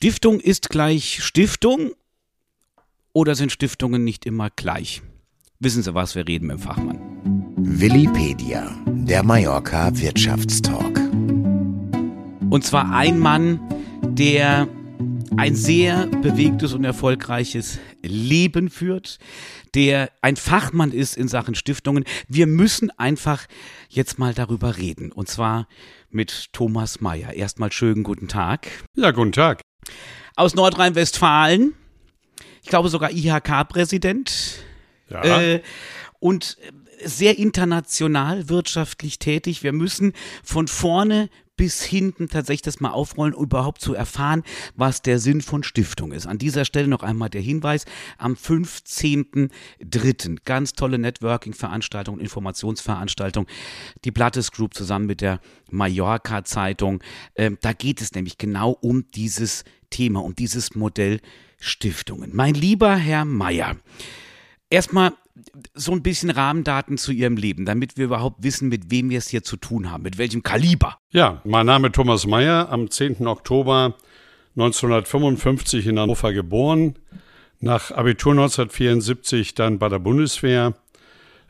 Stiftung ist gleich Stiftung oder sind Stiftungen nicht immer gleich? Wissen Sie was, wir reden mit dem Fachmann. Willipedia, der Mallorca Wirtschaftstalk. Und zwar ein Mann, der ein sehr bewegtes und erfolgreiches Leben führt, der ein Fachmann ist in Sachen Stiftungen. Wir müssen einfach jetzt mal darüber reden. Und zwar mit Thomas Mayer. Erstmal schönen guten Tag. Ja, guten Tag. Aus Nordrhein-Westfalen. Ich glaube sogar IHK-Präsident. Ja. Äh, und sehr international wirtschaftlich tätig. Wir müssen von vorne bis hinten tatsächlich das mal aufrollen, um überhaupt zu erfahren, was der Sinn von Stiftung ist. An dieser Stelle noch einmal der Hinweis, am 15.03. ganz tolle Networking-Veranstaltung, Informationsveranstaltung, die Blattes Group zusammen mit der Mallorca-Zeitung. Ähm, da geht es nämlich genau um dieses Thema, um dieses Modell Stiftungen. Mein lieber Herr Mayer, erstmal so ein bisschen Rahmendaten zu Ihrem Leben, damit wir überhaupt wissen, mit wem wir es hier zu tun haben, mit welchem Kaliber. Ja, mein Name ist Thomas Mayer, am 10. Oktober 1955 in Hannover geboren, nach Abitur 1974 dann bei der Bundeswehr,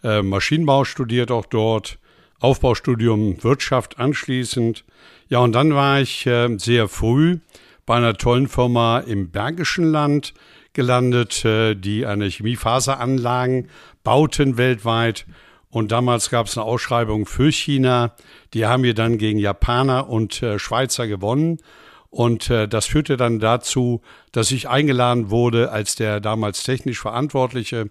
äh, Maschinenbau studiert auch dort, Aufbaustudium Wirtschaft anschließend. Ja, und dann war ich äh, sehr früh bei einer tollen Firma im Bergischen Land, gelandet, äh, die eine Chemiefaseranlagen bauten weltweit. Und damals gab es eine Ausschreibung für China. Die haben wir dann gegen Japaner und äh, Schweizer gewonnen. Und äh, das führte dann dazu, dass ich eingeladen wurde, als der damals technisch Verantwortliche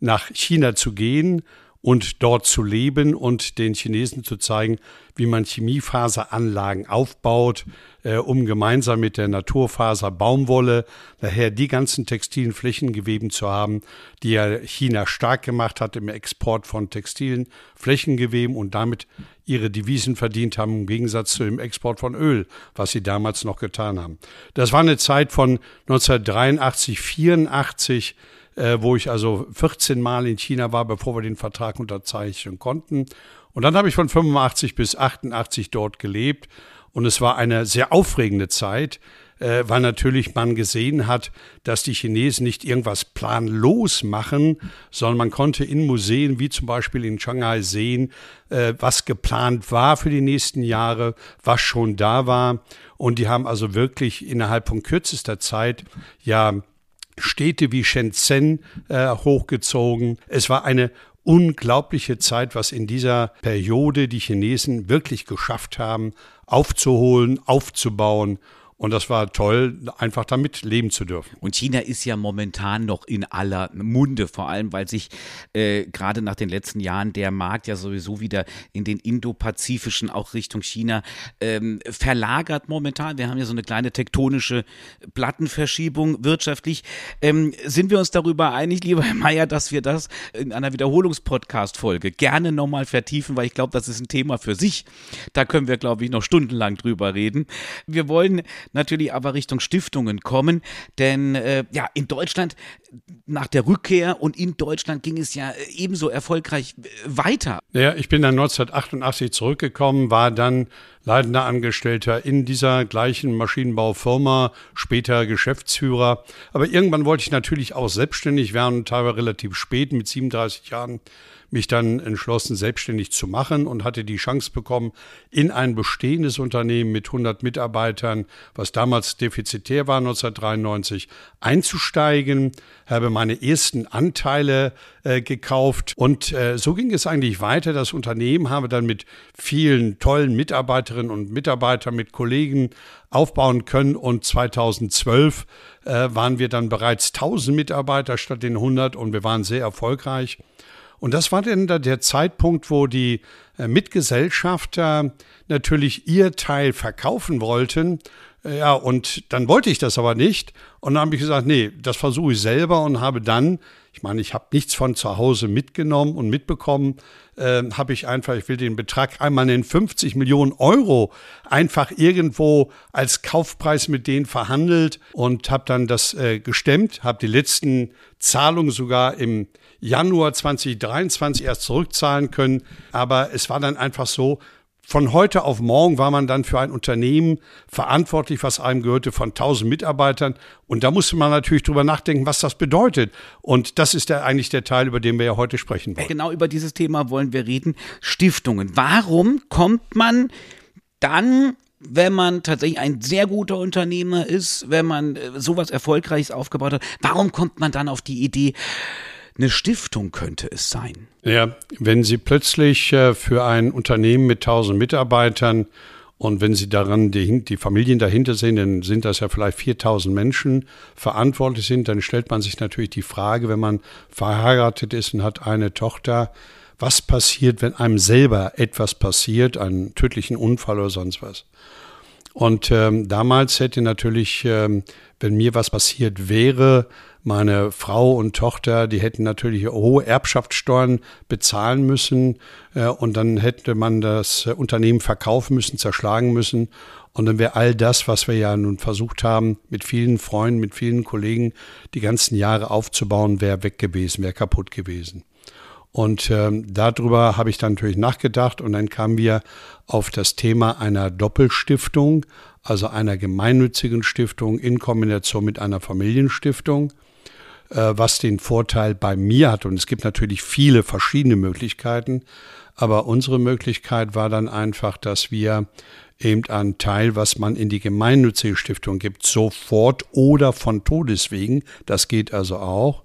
nach China zu gehen und dort zu leben und den Chinesen zu zeigen, wie man Chemiefaseranlagen aufbaut, äh, um gemeinsam mit der Naturfaser Baumwolle daher die ganzen textilen Flächengeweben zu haben, die ja China stark gemacht hat im Export von textilen Flächengeweben und damit ihre Devisen verdient haben, im Gegensatz zu dem Export von Öl, was sie damals noch getan haben. Das war eine Zeit von 1983, 84, äh, wo ich also 14 Mal in China war, bevor wir den Vertrag unterzeichnen konnten. Und dann habe ich von 85 bis 88 dort gelebt. Und es war eine sehr aufregende Zeit, äh, weil natürlich man gesehen hat, dass die Chinesen nicht irgendwas planlos machen, sondern man konnte in Museen wie zum Beispiel in Shanghai sehen, äh, was geplant war für die nächsten Jahre, was schon da war. Und die haben also wirklich innerhalb von kürzester Zeit ja Städte wie Shenzhen äh, hochgezogen. Es war eine unglaubliche Zeit, was in dieser Periode die Chinesen wirklich geschafft haben, aufzuholen, aufzubauen und das war toll, einfach damit leben zu dürfen. Und China ist ja momentan noch in aller Munde, vor allem weil sich äh, gerade nach den letzten Jahren der Markt ja sowieso wieder in den indopazifischen, auch Richtung China, ähm, verlagert momentan. Wir haben ja so eine kleine tektonische Plattenverschiebung wirtschaftlich. Ähm, sind wir uns darüber einig, lieber Herr Mayer, dass wir das in einer Wiederholungspodcast-Folge gerne nochmal vertiefen, weil ich glaube, das ist ein Thema für sich. Da können wir, glaube ich, noch stundenlang drüber reden. Wir wollen natürlich aber Richtung Stiftungen kommen, denn äh, ja, in Deutschland nach der Rückkehr und in Deutschland ging es ja äh, ebenso erfolgreich äh, weiter. Ja, ich bin dann 1988 zurückgekommen, war dann leitender Angestellter in dieser gleichen Maschinenbaufirma, später Geschäftsführer. Aber irgendwann wollte ich natürlich auch selbstständig werden, teilweise relativ spät, mit 37 Jahren mich dann entschlossen, selbstständig zu machen und hatte die Chance bekommen, in ein bestehendes Unternehmen mit 100 Mitarbeitern, was damals defizitär war 1993, einzusteigen, habe meine ersten Anteile äh, gekauft und äh, so ging es eigentlich weiter. Das Unternehmen habe dann mit vielen tollen Mitarbeiterinnen und Mitarbeitern, mit Kollegen aufbauen können und 2012 äh, waren wir dann bereits 1000 Mitarbeiter statt den 100 und wir waren sehr erfolgreich. Und das war dann der Zeitpunkt, wo die äh, Mitgesellschafter natürlich ihr Teil verkaufen wollten. Äh, ja, und dann wollte ich das aber nicht. Und dann habe ich gesagt, nee, das versuche ich selber und habe dann, ich meine, ich habe nichts von zu Hause mitgenommen und mitbekommen, äh, habe ich einfach, ich will den Betrag einmal nennen, 50 Millionen Euro einfach irgendwo als Kaufpreis mit denen verhandelt und habe dann das äh, gestemmt, habe die letzten Zahlungen sogar im Januar 2023 erst zurückzahlen können. Aber es war dann einfach so, von heute auf morgen war man dann für ein Unternehmen verantwortlich, was einem gehörte, von 1000 Mitarbeitern. Und da musste man natürlich drüber nachdenken, was das bedeutet. Und das ist ja eigentlich der Teil, über den wir ja heute sprechen wollen. Genau über dieses Thema wollen wir reden. Stiftungen. Warum kommt man dann wenn man tatsächlich ein sehr guter Unternehmer ist, wenn man äh, sowas Erfolgreiches aufgebaut hat, warum kommt man dann auf die Idee, eine Stiftung könnte es sein. Ja, wenn Sie plötzlich äh, für ein Unternehmen mit 1000 Mitarbeitern und wenn Sie daran die, die, Familien dahinter sehen, dann sind das ja vielleicht 4000 Menschen verantwortlich sind, dann stellt man sich natürlich die Frage, wenn man verheiratet ist und hat eine Tochter, was passiert, wenn einem selber etwas passiert, einen tödlichen Unfall oder sonst was. Und ähm, damals hätte natürlich, ähm, wenn mir was passiert wäre, meine Frau und Tochter, die hätten natürlich hohe Erbschaftssteuern bezahlen müssen äh, und dann hätte man das Unternehmen verkaufen müssen, zerschlagen müssen. Und dann wäre all das, was wir ja nun versucht haben, mit vielen Freunden, mit vielen Kollegen die ganzen Jahre aufzubauen, wäre weg gewesen, wäre kaputt gewesen. Und ähm, darüber habe ich dann natürlich nachgedacht und dann kamen wir auf das Thema einer Doppelstiftung, also einer gemeinnützigen Stiftung in Kombination mit einer Familienstiftung. Äh, was den Vorteil bei mir hat. Und es gibt natürlich viele verschiedene Möglichkeiten, aber unsere Möglichkeit war dann einfach, dass wir eben einen Teil, was man in die gemeinnützige Stiftung gibt, sofort oder von Todeswegen, das geht also auch,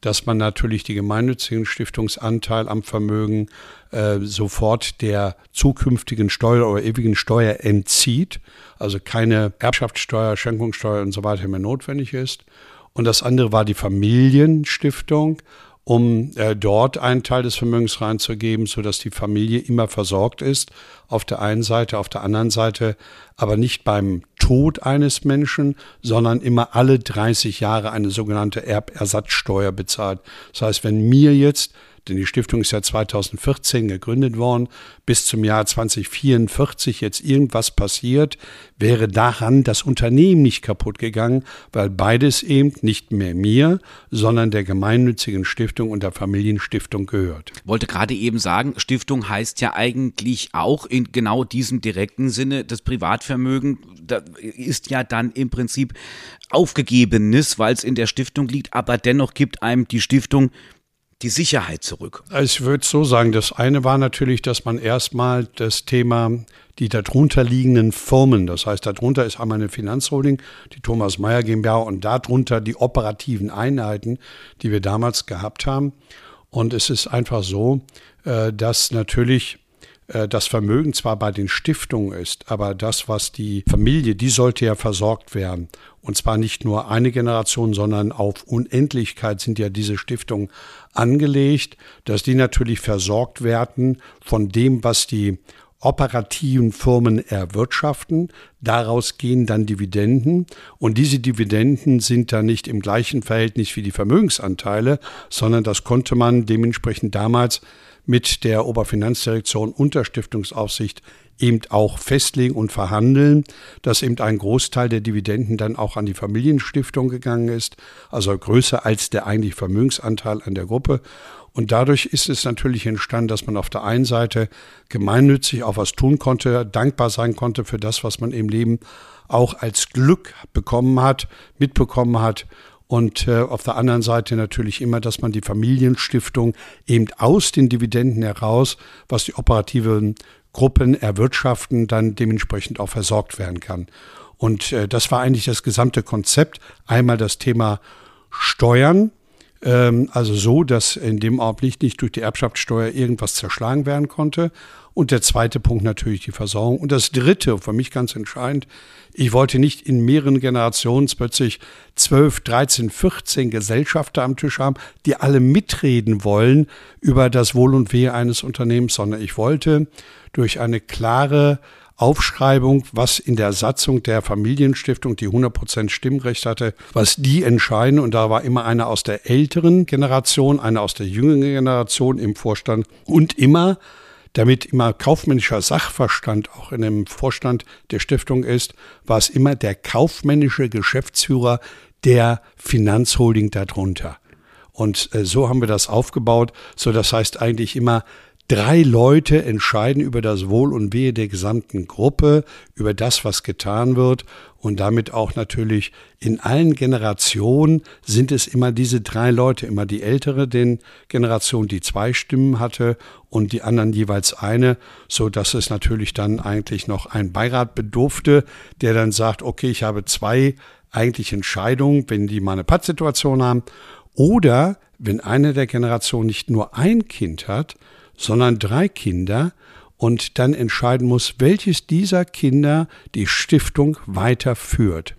dass man natürlich die gemeinnützigen Stiftungsanteil am Vermögen äh, sofort der zukünftigen Steuer oder ewigen Steuer entzieht, also keine Erbschaftssteuer, Schenkungssteuer und so weiter mehr notwendig ist und das andere war die Familienstiftung, um äh, dort einen Teil des Vermögens reinzugeben, sodass die Familie immer versorgt ist. Auf der einen Seite, auf der anderen Seite aber nicht beim Tod eines Menschen, sondern immer alle 30 Jahre eine sogenannte Erbersatzsteuer bezahlt. Das heißt, wenn mir jetzt denn die Stiftung ist ja 2014 gegründet worden, bis zum Jahr 2044 jetzt irgendwas passiert, wäre daran das Unternehmen nicht kaputt gegangen, weil beides eben nicht mehr mir, sondern der gemeinnützigen Stiftung und der Familienstiftung gehört. Wollte gerade eben sagen, Stiftung heißt ja eigentlich auch in genau diesem direkten Sinne das Privatvermögen da ist ja dann im Prinzip aufgegebenes, weil es in der Stiftung liegt, aber dennoch gibt einem die Stiftung die Sicherheit zurück? Ich würde so sagen, das eine war natürlich, dass man erstmal das Thema die darunter liegenden Firmen, das heißt, darunter ist einmal eine Finanzholding, die Thomas Meyer GmbH und darunter die operativen Einheiten, die wir damals gehabt haben. Und es ist einfach so, äh, dass natürlich das Vermögen zwar bei den Stiftungen ist, aber das, was die Familie, die sollte ja versorgt werden. Und zwar nicht nur eine Generation, sondern auf Unendlichkeit sind ja diese Stiftungen angelegt, dass die natürlich versorgt werden von dem, was die operativen Firmen erwirtschaften. Daraus gehen dann Dividenden und diese Dividenden sind dann nicht im gleichen Verhältnis wie die Vermögensanteile, sondern das konnte man dementsprechend damals mit der Oberfinanzdirektion und der Stiftungsaufsicht eben auch festlegen und verhandeln, dass eben ein Großteil der Dividenden dann auch an die Familienstiftung gegangen ist, also größer als der eigentliche Vermögensanteil an der Gruppe. Und dadurch ist es natürlich entstanden, dass man auf der einen Seite gemeinnützig auch was tun konnte, dankbar sein konnte für das, was man im Leben auch als Glück bekommen hat, mitbekommen hat und äh, auf der anderen Seite natürlich immer, dass man die Familienstiftung eben aus den Dividenden heraus, was die operativen Gruppen erwirtschaften, dann dementsprechend auch versorgt werden kann. Und äh, das war eigentlich das gesamte Konzept. Einmal das Thema Steuern, ähm, also so, dass in dem Augenblick nicht durch die Erbschaftssteuer irgendwas zerschlagen werden konnte. Und der zweite Punkt natürlich die Versorgung. Und das dritte, für mich ganz entscheidend, ich wollte nicht in mehreren Generationen plötzlich 12, 13, 14 Gesellschafter am Tisch haben, die alle mitreden wollen über das Wohl und Wehe eines Unternehmens, sondern ich wollte durch eine klare Aufschreibung, was in der Satzung der Familienstiftung, die 100% Stimmrecht hatte, was die entscheiden. Und da war immer einer aus der älteren Generation, einer aus der jüngeren Generation im Vorstand und immer damit immer kaufmännischer Sachverstand auch in dem Vorstand der Stiftung ist, war es immer der kaufmännische Geschäftsführer der Finanzholding darunter. Und äh, so haben wir das aufgebaut. So, das heißt eigentlich immer drei Leute entscheiden über das Wohl und Wehe der gesamten Gruppe, über das, was getan wird. Und damit auch natürlich in allen Generationen sind es immer diese drei Leute, immer die ältere den Generation, die zwei Stimmen hatte und die anderen jeweils eine, so dass es natürlich dann eigentlich noch ein Beirat bedurfte, der dann sagt, okay, ich habe zwei eigentlich Entscheidungen, wenn die mal eine Pattsituation haben. Oder wenn eine der Generationen nicht nur ein Kind hat, sondern drei Kinder und dann entscheiden muss, welches dieser Kinder die Stiftung weiterführt.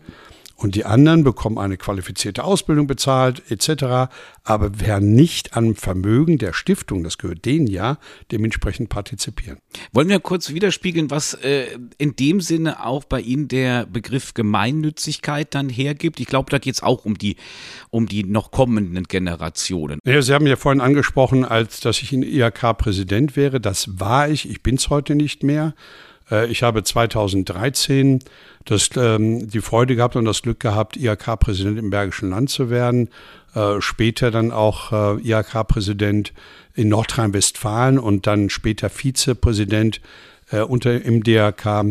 Und die anderen bekommen eine qualifizierte Ausbildung bezahlt etc. Aber wer nicht am Vermögen der Stiftung, das gehört denen ja, dementsprechend partizipieren. Wollen wir kurz widerspiegeln, was äh, in dem Sinne auch bei Ihnen der Begriff Gemeinnützigkeit dann hergibt? Ich glaube, da geht es auch um die, um die noch kommenden Generationen. Ja, Sie haben ja vorhin angesprochen, als dass ich in IHK-Präsident wäre. Das war ich. Ich bin es heute nicht mehr. Äh, ich habe 2013 das, ähm, die Freude gehabt und das Glück gehabt, IHK-Präsident im Bergischen Land zu werden. Äh, später dann auch äh, IHK-Präsident in Nordrhein-Westfalen und dann später Vizepräsident unter, im DRK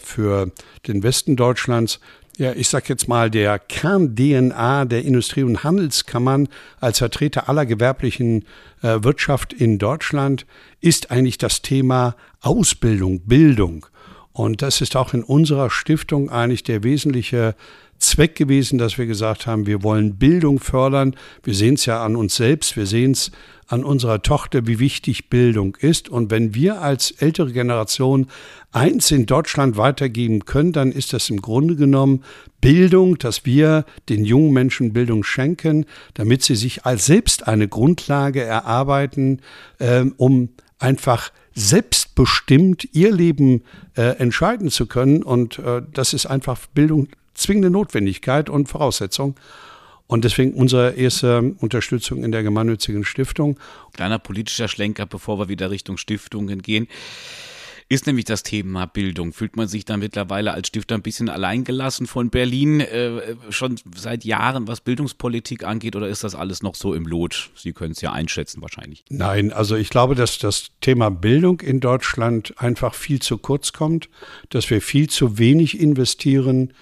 für den Westen Deutschlands. Ja, ich sag jetzt mal, der Kern-DNA der Industrie- und Handelskammern als Vertreter aller gewerblichen äh, Wirtschaft in Deutschland ist eigentlich das Thema Ausbildung, Bildung. Und das ist auch in unserer Stiftung eigentlich der wesentliche Zweck gewesen, dass wir gesagt haben, wir wollen Bildung fördern. Wir sehen es ja an uns selbst, wir sehen es an unserer Tochter, wie wichtig Bildung ist. Und wenn wir als ältere Generation eins in Deutschland weitergeben können, dann ist das im Grunde genommen Bildung, dass wir den jungen Menschen Bildung schenken, damit sie sich als selbst eine Grundlage erarbeiten, äh, um einfach selbstbestimmt ihr Leben äh, entscheiden zu können. Und äh, das ist einfach Bildung zwingende Notwendigkeit und Voraussetzung. Und deswegen unsere erste Unterstützung in der gemeinnützigen Stiftung. Kleiner politischer Schlenker, bevor wir wieder Richtung Stiftungen gehen ist nämlich das Thema Bildung. Fühlt man sich da mittlerweile als Stifter ein bisschen alleingelassen von Berlin äh, schon seit Jahren, was Bildungspolitik angeht, oder ist das alles noch so im Lot? Sie können es ja einschätzen wahrscheinlich. Nein, also ich glaube, dass das Thema Bildung in Deutschland einfach viel zu kurz kommt, dass wir viel zu wenig investieren,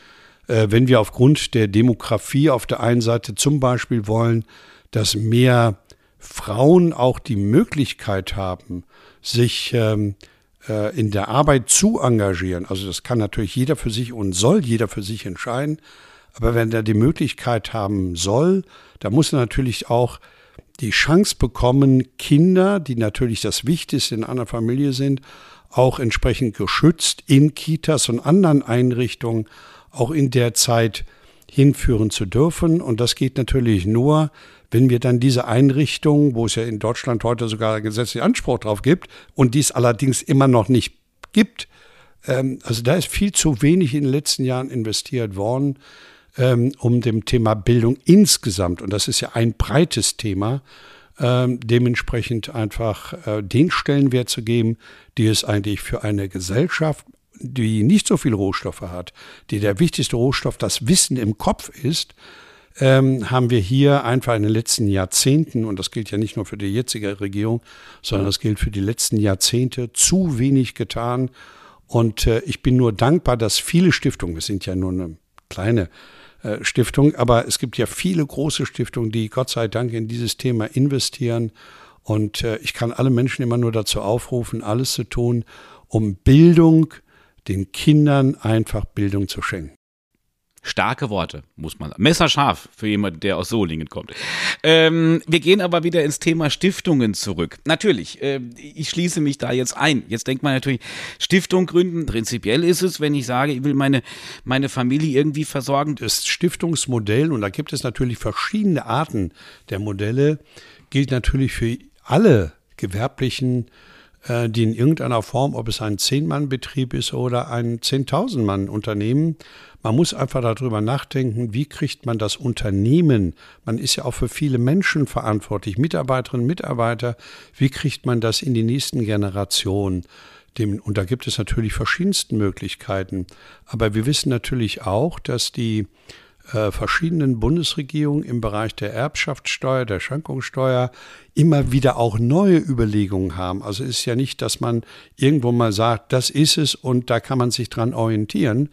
äh, wenn wir aufgrund der Demografie auf der einen Seite zum Beispiel wollen, dass mehr Frauen auch die Möglichkeit haben, sich ähm, äh, in der Arbeit zu engagieren, also das kann natürlich jeder für sich und soll jeder für sich entscheiden, aber wenn er die Möglichkeit haben soll, da muss er natürlich auch die Chance bekommen, Kinder, die natürlich das Wichtigste in einer Familie sind, auch entsprechend geschützt in Kitas und anderen Einrichtungen auch in der Zeit hinführen zu dürfen. Und das geht natürlich nur, wenn wir dann diese Einrichtungen, wo es ja in Deutschland heute sogar gesetzlichen Anspruch drauf gibt und dies allerdings immer noch nicht gibt, ähm, also da ist viel zu wenig in den letzten Jahren investiert worden, ähm, um dem Thema Bildung insgesamt, und das ist ja ein breites Thema, ähm, dementsprechend einfach äh, den Stellenwert zu geben, die es eigentlich für eine Gesellschaft, die nicht so viele Rohstoffe hat, die der wichtigste Rohstoff das Wissen im Kopf ist, ähm, haben wir hier einfach in den letzten Jahrzehnten, und das gilt ja nicht nur für die jetzige Regierung, sondern das gilt für die letzten Jahrzehnte, zu wenig getan. Und äh, ich bin nur dankbar, dass viele Stiftungen, wir sind ja nur eine kleine äh, Stiftung, aber es gibt ja viele große Stiftungen, die Gott sei Dank in dieses Thema investieren. Und äh, ich kann alle Menschen immer nur dazu aufrufen, alles zu tun, um Bildung, den Kindern einfach Bildung zu schenken. Starke Worte, muss man sagen. Messerscharf für jemanden, der aus Solingen kommt. Ähm, wir gehen aber wieder ins Thema Stiftungen zurück. Natürlich, äh, ich schließe mich da jetzt ein. Jetzt denkt man natürlich, Stiftung gründen, prinzipiell ist es, wenn ich sage, ich will meine, meine Familie irgendwie versorgen. Das Stiftungsmodell, und da gibt es natürlich verschiedene Arten der Modelle, gilt natürlich für alle gewerblichen äh, die in irgendeiner Form, ob es ein Zehn-Mann-Betrieb ist oder ein Zehntausend-Mann-Unternehmen, man muss einfach darüber nachdenken, wie kriegt man das Unternehmen, man ist ja auch für viele Menschen verantwortlich, Mitarbeiterinnen, Mitarbeiter, wie kriegt man das in die nächsten Generationen? Dem, und da gibt es natürlich verschiedenste Möglichkeiten. Aber wir wissen natürlich auch, dass die äh, verschiedenen Bundesregierungen im Bereich der Erbschaftssteuer, der Schenkungssteuer immer wieder auch neue Überlegungen haben. Also ist ja nicht, dass man irgendwo mal sagt, das ist es und da kann man sich dran orientieren.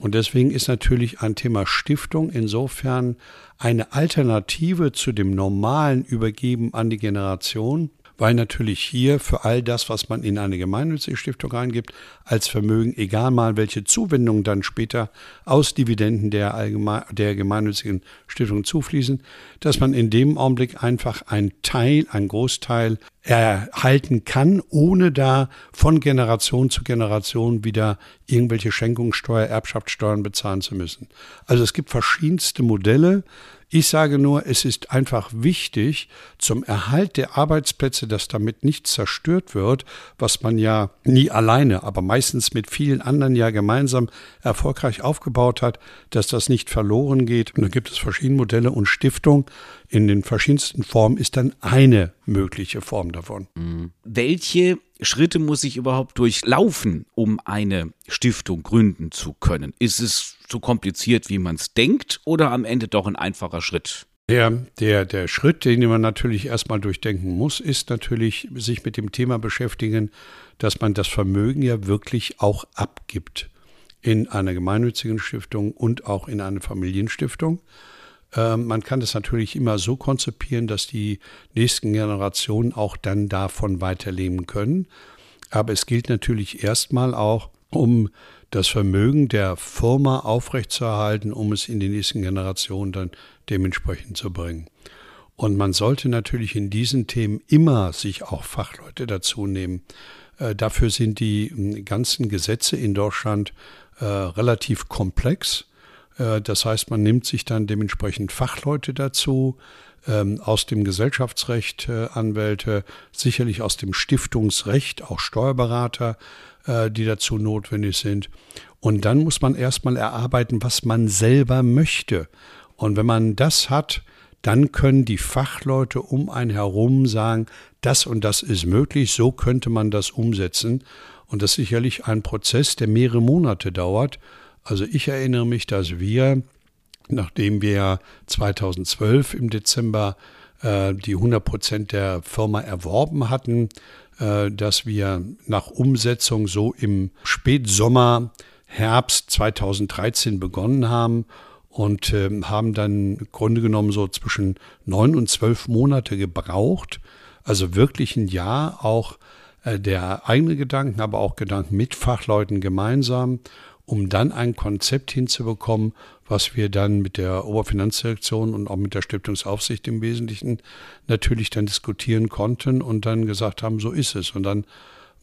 Und deswegen ist natürlich ein Thema Stiftung insofern eine Alternative zu dem normalen Übergeben an die Generation weil natürlich hier für all das, was man in eine gemeinnützige Stiftung reingibt, als Vermögen, egal mal welche Zuwendungen dann später aus Dividenden der, allgemein, der gemeinnützigen Stiftung zufließen, dass man in dem Augenblick einfach einen Teil, einen Großteil erhalten kann, ohne da von Generation zu Generation wieder irgendwelche Schenkungssteuer, Erbschaftssteuern bezahlen zu müssen. Also es gibt verschiedenste Modelle, ich sage nur, es ist einfach wichtig zum Erhalt der Arbeitsplätze, dass damit nicht zerstört wird, was man ja nie alleine, aber meistens mit vielen anderen ja gemeinsam erfolgreich aufgebaut hat, dass das nicht verloren geht. Und da gibt es verschiedene Modelle und Stiftung in den verschiedensten Formen ist dann eine mögliche Form davon. Mhm. Welche Schritte muss ich überhaupt durchlaufen, um eine Stiftung gründen zu können? Ist es so kompliziert, wie man es denkt, oder am Ende doch ein einfacher Schritt? Der, der, der Schritt, den man natürlich erstmal durchdenken muss, ist natürlich sich mit dem Thema beschäftigen, dass man das Vermögen ja wirklich auch abgibt in einer gemeinnützigen Stiftung und auch in eine Familienstiftung. Ähm, man kann das natürlich immer so konzipieren, dass die nächsten Generationen auch dann davon weiterleben können. Aber es gilt natürlich erstmal auch, um das Vermögen der Firma aufrechtzuerhalten, um es in die nächsten Generationen dann dementsprechend zu bringen. Und man sollte natürlich in diesen Themen immer sich auch Fachleute dazu nehmen. Äh, dafür sind die ganzen Gesetze in Deutschland äh, relativ komplex. Äh, das heißt, man nimmt sich dann dementsprechend Fachleute dazu, ähm, aus dem Gesellschaftsrecht äh, Anwälte, sicherlich aus dem Stiftungsrecht auch Steuerberater, äh, die dazu notwendig sind. Und dann muss man erstmal erarbeiten, was man selber möchte. Und wenn man das hat, dann können die Fachleute um einen herum sagen, das und das ist möglich, so könnte man das umsetzen. Und das ist sicherlich ein Prozess, der mehrere Monate dauert. Also ich erinnere mich, dass wir, nachdem wir 2012 im Dezember äh, die 100 Prozent der Firma erworben hatten, äh, dass wir nach Umsetzung so im Spätsommer, Herbst 2013 begonnen haben und äh, haben dann im Grunde genommen so zwischen neun und zwölf Monate gebraucht. Also wirklich ein Jahr auch äh, der eigene Gedanken, aber auch Gedanken mit Fachleuten gemeinsam um dann ein Konzept hinzubekommen, was wir dann mit der Oberfinanzdirektion und auch mit der Stiftungsaufsicht im Wesentlichen natürlich dann diskutieren konnten und dann gesagt haben, so ist es. Und dann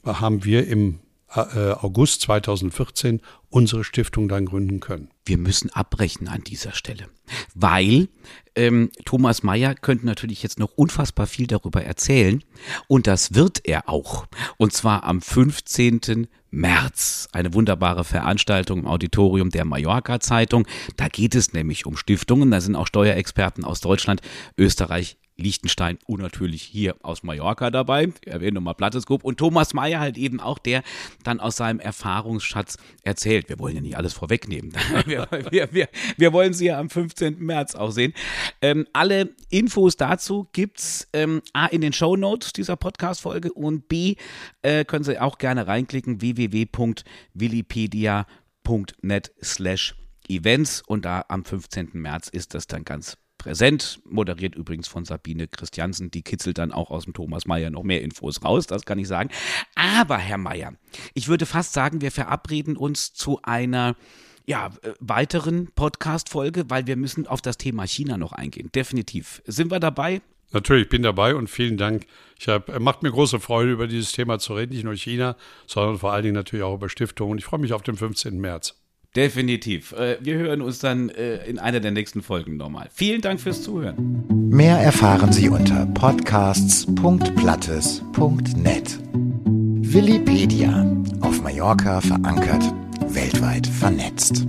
haben wir im äh, August 2014 unsere Stiftung dann gründen können. Wir müssen abbrechen an dieser Stelle, weil ähm, Thomas Mayer könnte natürlich jetzt noch unfassbar viel darüber erzählen und das wird er auch. Und zwar am 15. März. Eine wunderbare Veranstaltung im Auditorium der Mallorca Zeitung. Da geht es nämlich um Stiftungen. Da sind auch Steuerexperten aus Deutschland, Österreich, Liechtenstein und natürlich hier aus Mallorca dabei. Ich erwähne nochmal Platteskop. Und Thomas Mayer halt eben auch, der dann aus seinem Erfahrungsschatz erzählt. Wir wollen ja nicht alles vorwegnehmen. wir, wir, wir, wir, wollen sie ja am 15. März auch sehen. Ähm, alle Infos dazu gibt's ähm, A in den Show Notes dieser Podcast-Folge und B äh, können Sie auch gerne reinklicken www.willipedia.net slash Events und da am 15. März ist das dann ganz präsent, moderiert übrigens von Sabine Christiansen. Die kitzelt dann auch aus dem Thomas Mayer noch mehr Infos raus, das kann ich sagen. Aber, Herr Mayer, ich würde fast sagen, wir verabreden uns zu einer ja, äh, weiteren Podcast-Folge, weil wir müssen auf das Thema China noch eingehen. Definitiv. Sind wir dabei? Natürlich, ich bin dabei und vielen Dank. Ich hab, äh, macht mir große Freude, über dieses Thema zu reden, nicht nur China, sondern vor allen Dingen natürlich auch über Stiftungen. Ich freue mich auf den 15. März. Definitiv. Äh, wir hören uns dann äh, in einer der nächsten Folgen nochmal. Vielen Dank fürs Zuhören. Mehr erfahren Sie unter podcasts.plattes.net. Willipedia. Auf Mallorca verankert, weltweit vernetzt.